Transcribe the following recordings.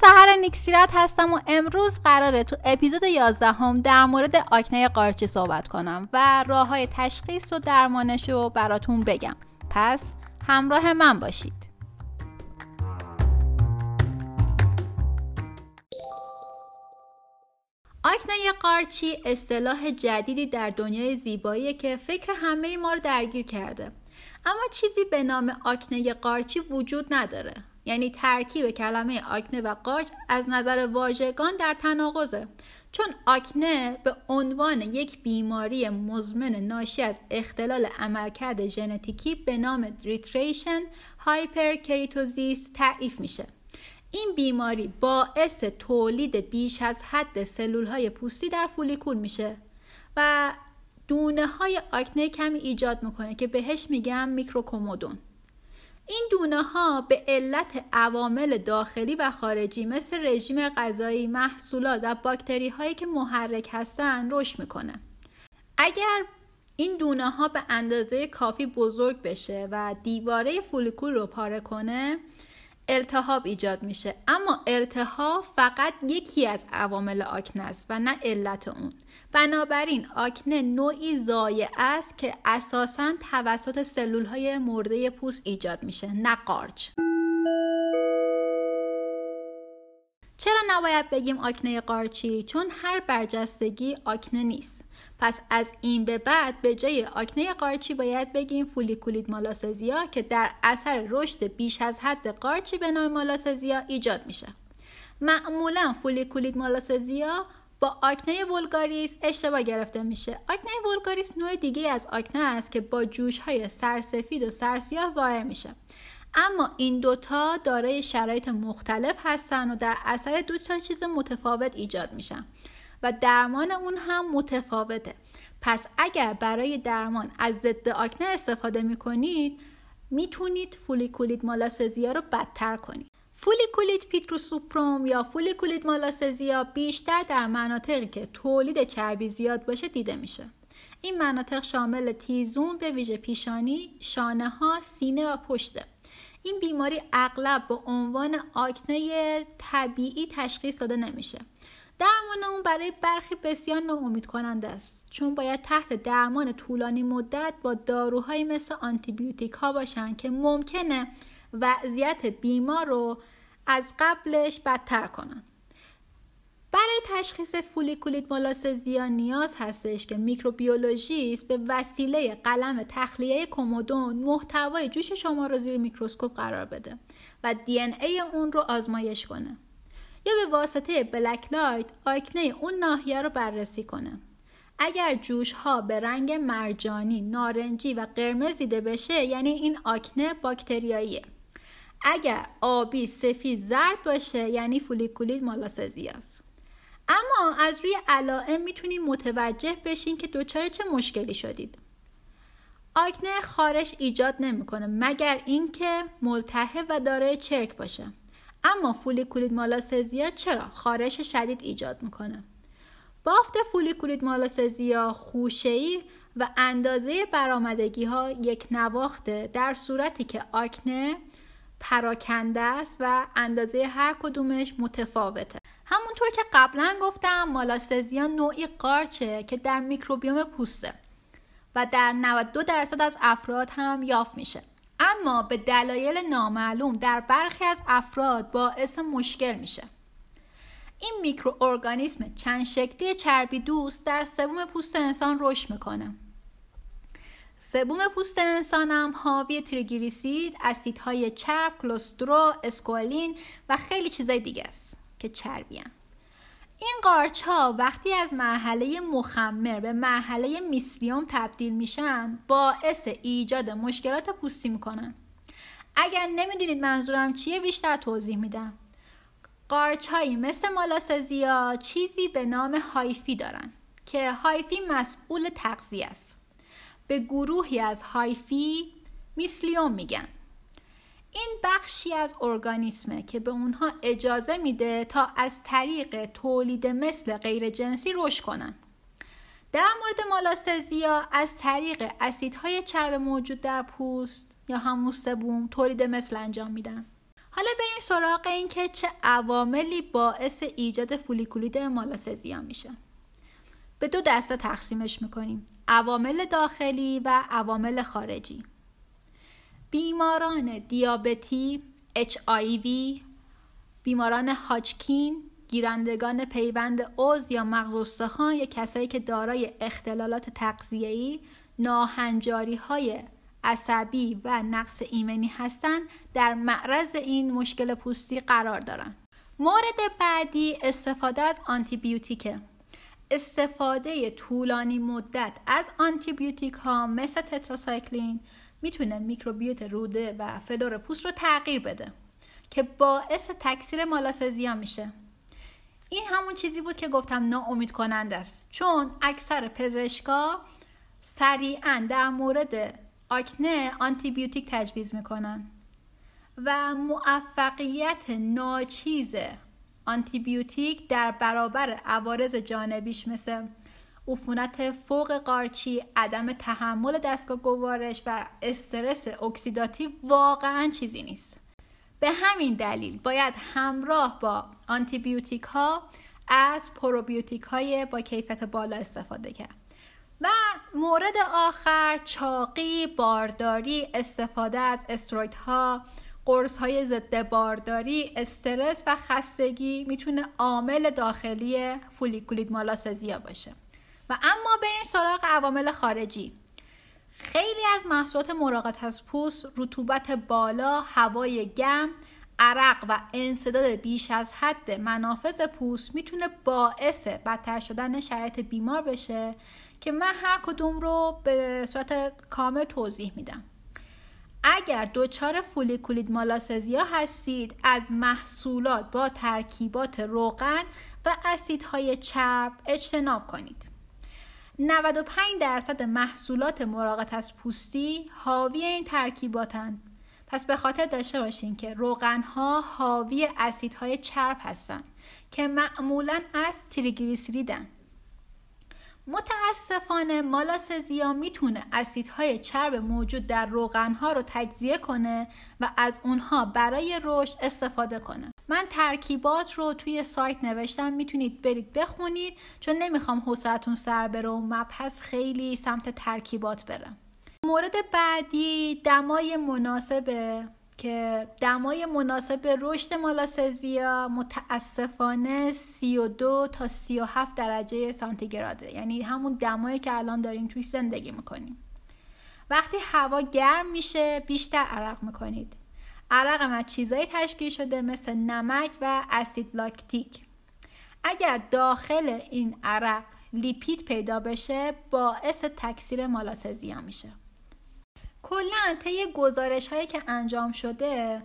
سهر نیکسیرت هستم و امروز قراره تو اپیزود 11 هم در مورد آکنه قارچی صحبت کنم و راه های تشخیص و درمانش رو براتون بگم. پس همراه من باشید. آکنه قارچی اصطلاح جدیدی در دنیای زیبایی که فکر همه ما رو درگیر کرده. اما چیزی به نام آکنه قارچی وجود نداره. یعنی ترکیب کلمه آکنه و قارچ از نظر واژگان در تناقضه. چون آکنه به عنوان یک بیماری مزمن ناشی از اختلال عملکرد ژنتیکی به نام retention hyperkeratosis تعریف میشه. این بیماری باعث تولید بیش از حد سلول های پوستی در فولیکول میشه و دونه های آکنه کمی ایجاد می‌کنه که بهش میگم microcomedone. این دونه ها به علت عوامل داخلی و خارجی مثل رژیم غذایی، محصولات و باکتری هایی که محرک هستن رشد می‌کنه. اگر این دونه ها به اندازه کافی بزرگ بشه و دیواره فولیکول رو پاره کنه التهاب ایجاد میشه. اما التهاب فقط یکی از عوامل آکنه است و نه علت اون. بنابراین آکنه نوعی زایع است که اساسا توسط سلول های مرده پوست ایجاد میشه نه قارچ. چرا نباید بگیم آکنه قارچی؟ چون هر برجستگی آکنه نیست. پس از این به بعد به جای آکنه قارچی باید بگیم فولیکولید مالاسزیا که در اثر رشد بیش از حد قارچی به نام مالاسزیا ایجاد میشه. معمولا فولیکولید مالاسزیا با آکنه ولگاریس اشتباه گرفته میشه. آکنه ولگاریس نوع دیگه از آکنه است که با جوش های سرسفید و سرسیاه ظاهر میشه. اما این دوتا دارای شرایط مختلف هستن و در اثر دو تا چیز متفاوت ایجاد میشن و درمان اون هم متفاوته. پس اگر برای درمان از ضد آکنه استفاده می‌کنید می‌تونید فولیکولید مالاسزیا رو بدتر کنید. فولیکولید پیتروسوپروم یا فولیکولید مالاسزیا بیشتر در مناطقی که تولید چربی زیاد باشه دیده میشه. این مناطق شامل تیزون به ویژه پیشانی، شانه ها، سینه و پشته. این بیماری اغلب به عنوان آکنه طبیعی تشخیص داده نمیشه. درمان اون برای برخی بسیار ناامید کننده است چون باید تحت درمان طولانی مدت با داروهایی مثل آنتیبیوتیک ها باشن که ممکنه وضعیت بیمار رو از قبلش بدتر کنن. برای تشخیص فولیکولیت مالاسزیا نیاز هستش که میکروبیولوژیست به وسیله قلم تخلیه comedone محتوای جوش شما رو زیر میکروسکوپ قرار بده و دی ای اون رو آزمایش کنه. یا به واسطه بلک لایت آکنه اون ناحیه رو بررسی کنه. اگر جوش ها به رنگ مرجانی، نارنجی و قرمز دیده بشه یعنی این آکنه باکتریاییه. اگر آبی سفید زرد باشه یعنی فولیکولید مالاسزیاست اما از روی علائم می‌تونید متوجه بشین که دچار چه مشکلی شدید. آکنه خارش ایجاد نمی‌کنه مگر اینکه ملتهب و دارای چرک باشه. اما فولیکولید مالاسزیا چرا خارش شدید ایجاد می‌کنه؟ بافت فولیکولید مالاسزیا خوشه‌ای و اندازه برآمدگی ها یک نواخته در صورتی که آکنه پراکنده است و اندازه هر کدومش متفاوته. همونطور که قبلا گفتم مالاسزیا نوعی قارچه که در میکروبیوم پوسته و در 92 درصد از افراد هم یافت میشه. اما به دلایل نامعلوم در برخی از افراد باعث مشکل میشه. این میکروارگانیسم چند شکلی چربی دوست در سبوم پوست انسان رشد می‌کنه. سبوم پوست انسان هم حاوی تریگلیسید، اسیدهای چرب، کلسترول، اسکوالین و خیلی چیزای دیگه است که چربی. این قارچ ها وقتی از مرحله مخمر به مرحله میسلیوم تبدیل میشن باعث ایجاد مشکلات پوستی می‌کنن. اگر نمی‌دونید منظورم چیه بیشتر توضیح میدم. قارچ هایی مثل مالاسزیا چیزی به نام هایفی دارن که هایفی مسئول تغذیه است. به گروهی از هایفی میسلیوم میگن. این بخشی از ارگانیسمه که به اونها اجازه میده تا از طریق تولید مثل غیر جنسی رشد کنن. در مورد مالاسزیا از طریق اسیدهای چرب موجود در پوست یا همون سبوم تولید مثل انجام میدن. حالا بریم سراغ این که چه عواملی باعث ایجاد فولیکولید مالاسزیا میشه. به دو دسته تقسیمش می‌کنیم عوامل داخلی و عوامل خارجی. بیماران دیابتی HIV بیماران هاچکین گیرندگان پیوند عضو یا مغز استخوان یا کسایی که دارای اختلالات تغذیه‌ای ناهنجاری های عصبی و نقص ایمنی هستند در معرض این مشکل پوستی قرار دارند. مورد بعدی استفاده از آنتیبیوتیکه. استفاده طولانی مدت از آنتیبیوتیک ها مثل تتراسایکلین می‌تونه میکروبیوت روده و فلور پوست رو تغییر بده که باعث تکثیر مالاسزیا میشه. این همون چیزی بود که گفتم ناامید کننده است. چون اکثر پزشکا سریعا در مورد آکنه آنتیبیوتیک تجویز می‌کنن و موفقیت ناچیز آنتیبیوتیک در برابر عوارض جانبیش مثل عفونت فوق قارچی عدم تحمل دستگاه گوارش و استرس اکسیداتیو واقعا چیزی نیست. به همین دلیل باید همراه با آنتیبیوتیک ها از پروبیوتیک های با کیفیت بالا استفاده کرد. و مورد آخر چاقی بارداری استفاده از استروید ها قرص های ضد بارداری استرس و خستگی می‌تونه عامل داخلی فولیکولید مالاسزیا باشه. و اما بریم سراغ عوامل خارجی. خیلی از محصولات مراقبت از پوست رطوبت بالا هوای گرم عرق و انصداد بیش از حد منافذ پوست می‌تونه باعث بدتر شدن شرایط بیمار بشه که من هر کدوم رو به صورت کامل توضیح میدم. اگر دچار فولیکولید مالاسزیا هستید از محصولات با ترکیبات روغن و اسیدهای چرب اجتناب کنید. 95 درصد محصولات مراقبت از پوستی حاوی این ترکیباتند پس به خاطر داشته باشین که روغن ها حاوی اسیدهای چرب هستند که معمولا از تریگلیسیریدن. متاسفانه مالاسزیا می‌تونه اسیدهای چرب موجود در روغنها رو تجزیه کنه و از اونها برای رشد استفاده کنه. من ترکیبات رو توی سایت نوشتم می‌تونید برید بخونید. چون نمی‌خوام حوصلتون سر بره و مبحث خیلی سمت ترکیبات بره. مورد بعدی دمای مناسبه که دمای مناسب رشد مالاسزیا متاسفانه 32 تا 37 درجه سانتیگراده. یعنی همون دمایی که الان داریم توی زندگی می‌کنیم. وقتی هوا گرم میشه بیشتر عرق می‌کنید. عرق هم از چیزایی تشکیل شده مثل نمک و اسید لاکتیک. اگر داخل این عرق لیپید پیدا بشه باعث تکثیر مالاسزیا میشه. کلا طی گزارش هایی که انجام شده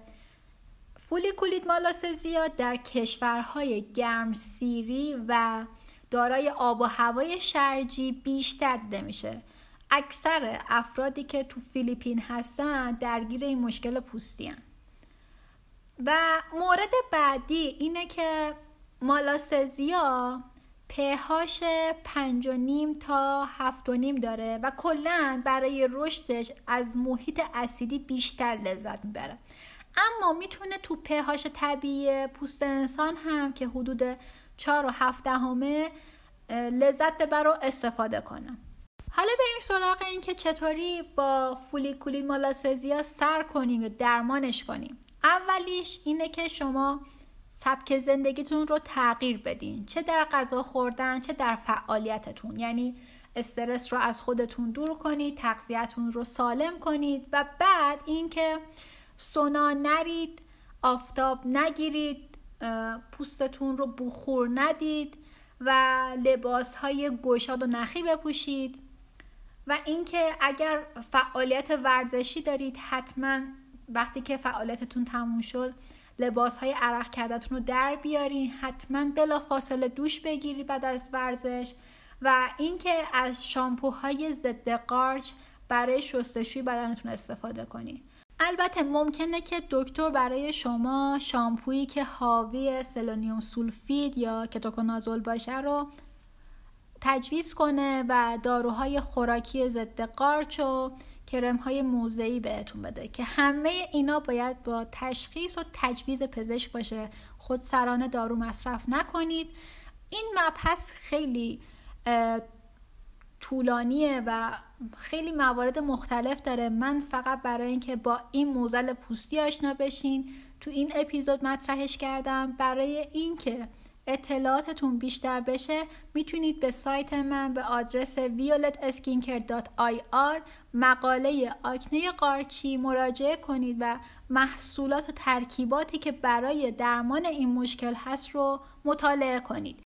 فولیکولید مالاسزیا در کشورهای گرم سیری و دارای آب و هوای شرجی بیشتر دیده میشه. اکثر افرادی که تو فیلیپین هستن درگیر این مشکل پوستی هن. و مورد بعدی اینه که مالاسزیا پهاش پنج و نیم تا هفت و نیم داره و کلا برای رشدش از محیط اسیدی بیشتر لذت می‌بره. اما می‌تونه تو پهاش طبیعی پوست انسان هم که حدود چهار و هفت دهمه لذت ببر و استفاده کنه. حالا بریم سراغ این که چطوری با فولیکولی مالاسزیا سر کنیم یا درمانش کنیم. اولیش اینه که شما سبک زندگیتون رو تغییر بدین. چه در غذا خوردن چه در فعالیتتون. یعنی استرس رو از خودتون دور کنید تغذیتون رو سالم کنید و بعد اینکه سونا نرید آفتاب نگیرید پوستتون رو بخور ندید و لباس های گشاد و نخی بپوشید. و اینکه اگر فعالیت ورزشی دارید حتما وقتی که فعالیتتون تموم شد لباس های عرق کردتون رو در بیارین حتما بلا فاصله دوش بگیری بعد از ورزش و اینکه از شامپوهای ضد قارچ برای شستشوی بدنتون استفاده کنید البته ممکنه که دکتر برای شما شامپویی که حاوی سلونیوم سولفید یا کتوکونازول باشه رو تجویز کنه و داروهای خوراکی ضد قارچ و کرم های موضعی بهتون بده که همه اینا باید با تشخیص و تجویز پزشک باشه. خود سرانه دارو مصرف نکنید. این مبحث خیلی طولانیه و خیلی موارد مختلف داره. من فقط برای اینکه با این موزل پوستی آشنا بشین تو این اپیزود مطرحش کردم. برای اینکه اطلاعاتتون بیشتر بشه می‌تونید به سایت من به آدرس violetskincare.ir مقاله آکنه قارچی مراجعه کنید و محصولات و ترکیباتی که برای درمان این مشکل هست رو مطالعه کنید.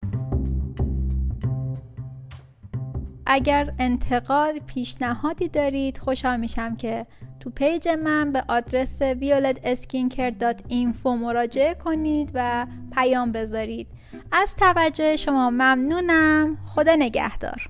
اگر انتقاد پیشنهادی دارید خوشحال میشم که تو پیج من به آدرس violetskincare.info مراجعه کنید و پیام بذارید. از توجه شما ممنونم. خدا نگهدار.